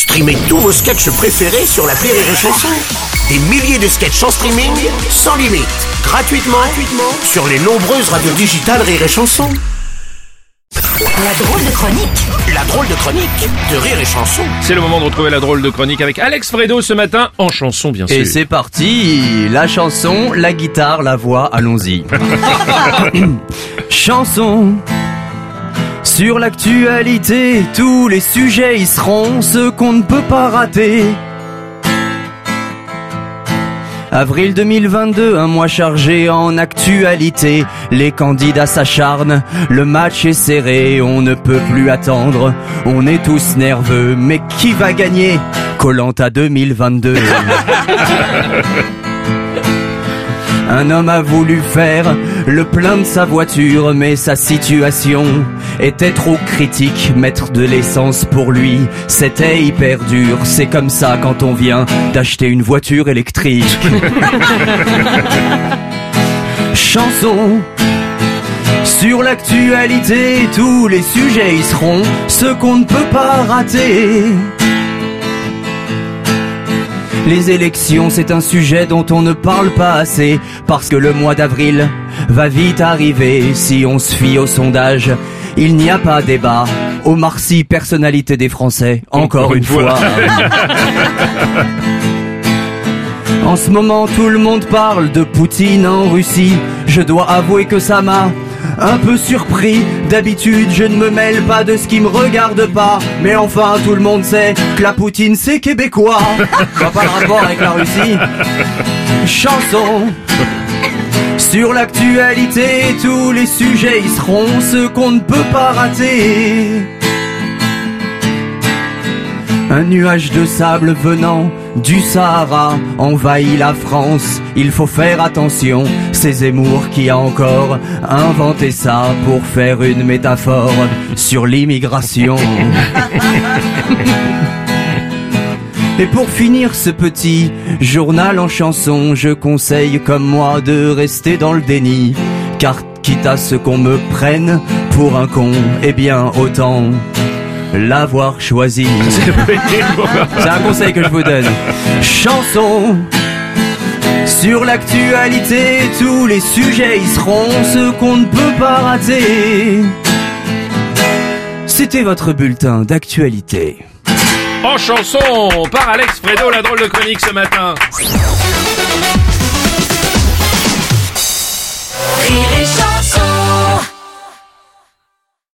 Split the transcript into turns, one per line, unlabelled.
Streamez tous vos sketchs préférés sur la Rire et Chanson. Des milliers de sketchs en streaming, sans limite, gratuitement, gratuitement sur les nombreuses radios digitales Rire et Chanson.
La drôle de chronique
La drôle de chronique de Rire et Chanson.
C'est le moment de retrouver la drôle de chronique avec Alex Fredo ce matin en chanson bien sûr.
Et c'est parti, la chanson, la guitare, la voix, allons-y. chanson. Sur l'actualité, tous les sujets y seront, ce qu'on ne peut pas rater. Avril 2022, un mois chargé en actualité. Les candidats s'acharnent, le match est serré, on ne peut plus attendre. On est tous nerveux, mais qui va gagner? Colanta 2022. Un homme a voulu faire le plein de sa voiture, mais sa situation était trop critique. Mettre de l'essence pour lui, c'était hyper dur. C'est comme ça quand on vient d'acheter une voiture électrique. Chanson. Sur l'actualité, tous les sujets y seront, ce qu'on ne peut pas rater. Les élections, c'est un sujet dont on ne parle pas assez, parce que le mois d'avril va vite arriver. Si on se fie au sondage, il n'y a pas débat. Omar Sy, personnalité des Français, encore une fois. En ce moment, tout le monde parle de Poutine en Russie. Je dois avouer que ça m'a un peu surpris. D'habitude, je ne me mêle pas de ce qui me regarde pas. Mais enfin, tout le monde sait que la Poutine, c'est québécois. Quoi pas le rapport avec la Russie Chanson. Sur l'actualité, tous les sujets y seront, ce qu'on ne peut pas rater. Un nuage de sable venant du Sahara envahit la France. Il faut faire attention, c'est Zemmour qui a encore inventé ça pour faire une métaphore sur l'immigration. Et pour finir ce petit journal en chanson, je conseille comme moi de rester dans le déni. Car quitte à ce qu'on me prenne pour un con, eh bien autant l'avoir choisi. C'est un conseil que je vous donne. Chanson. Sur l'actualité, tous les sujets y seront, ce qu'on ne peut pas rater. C'était votre bulletin d'actualité.
En chanson par Alex Fredo la drôle de chronique ce matin.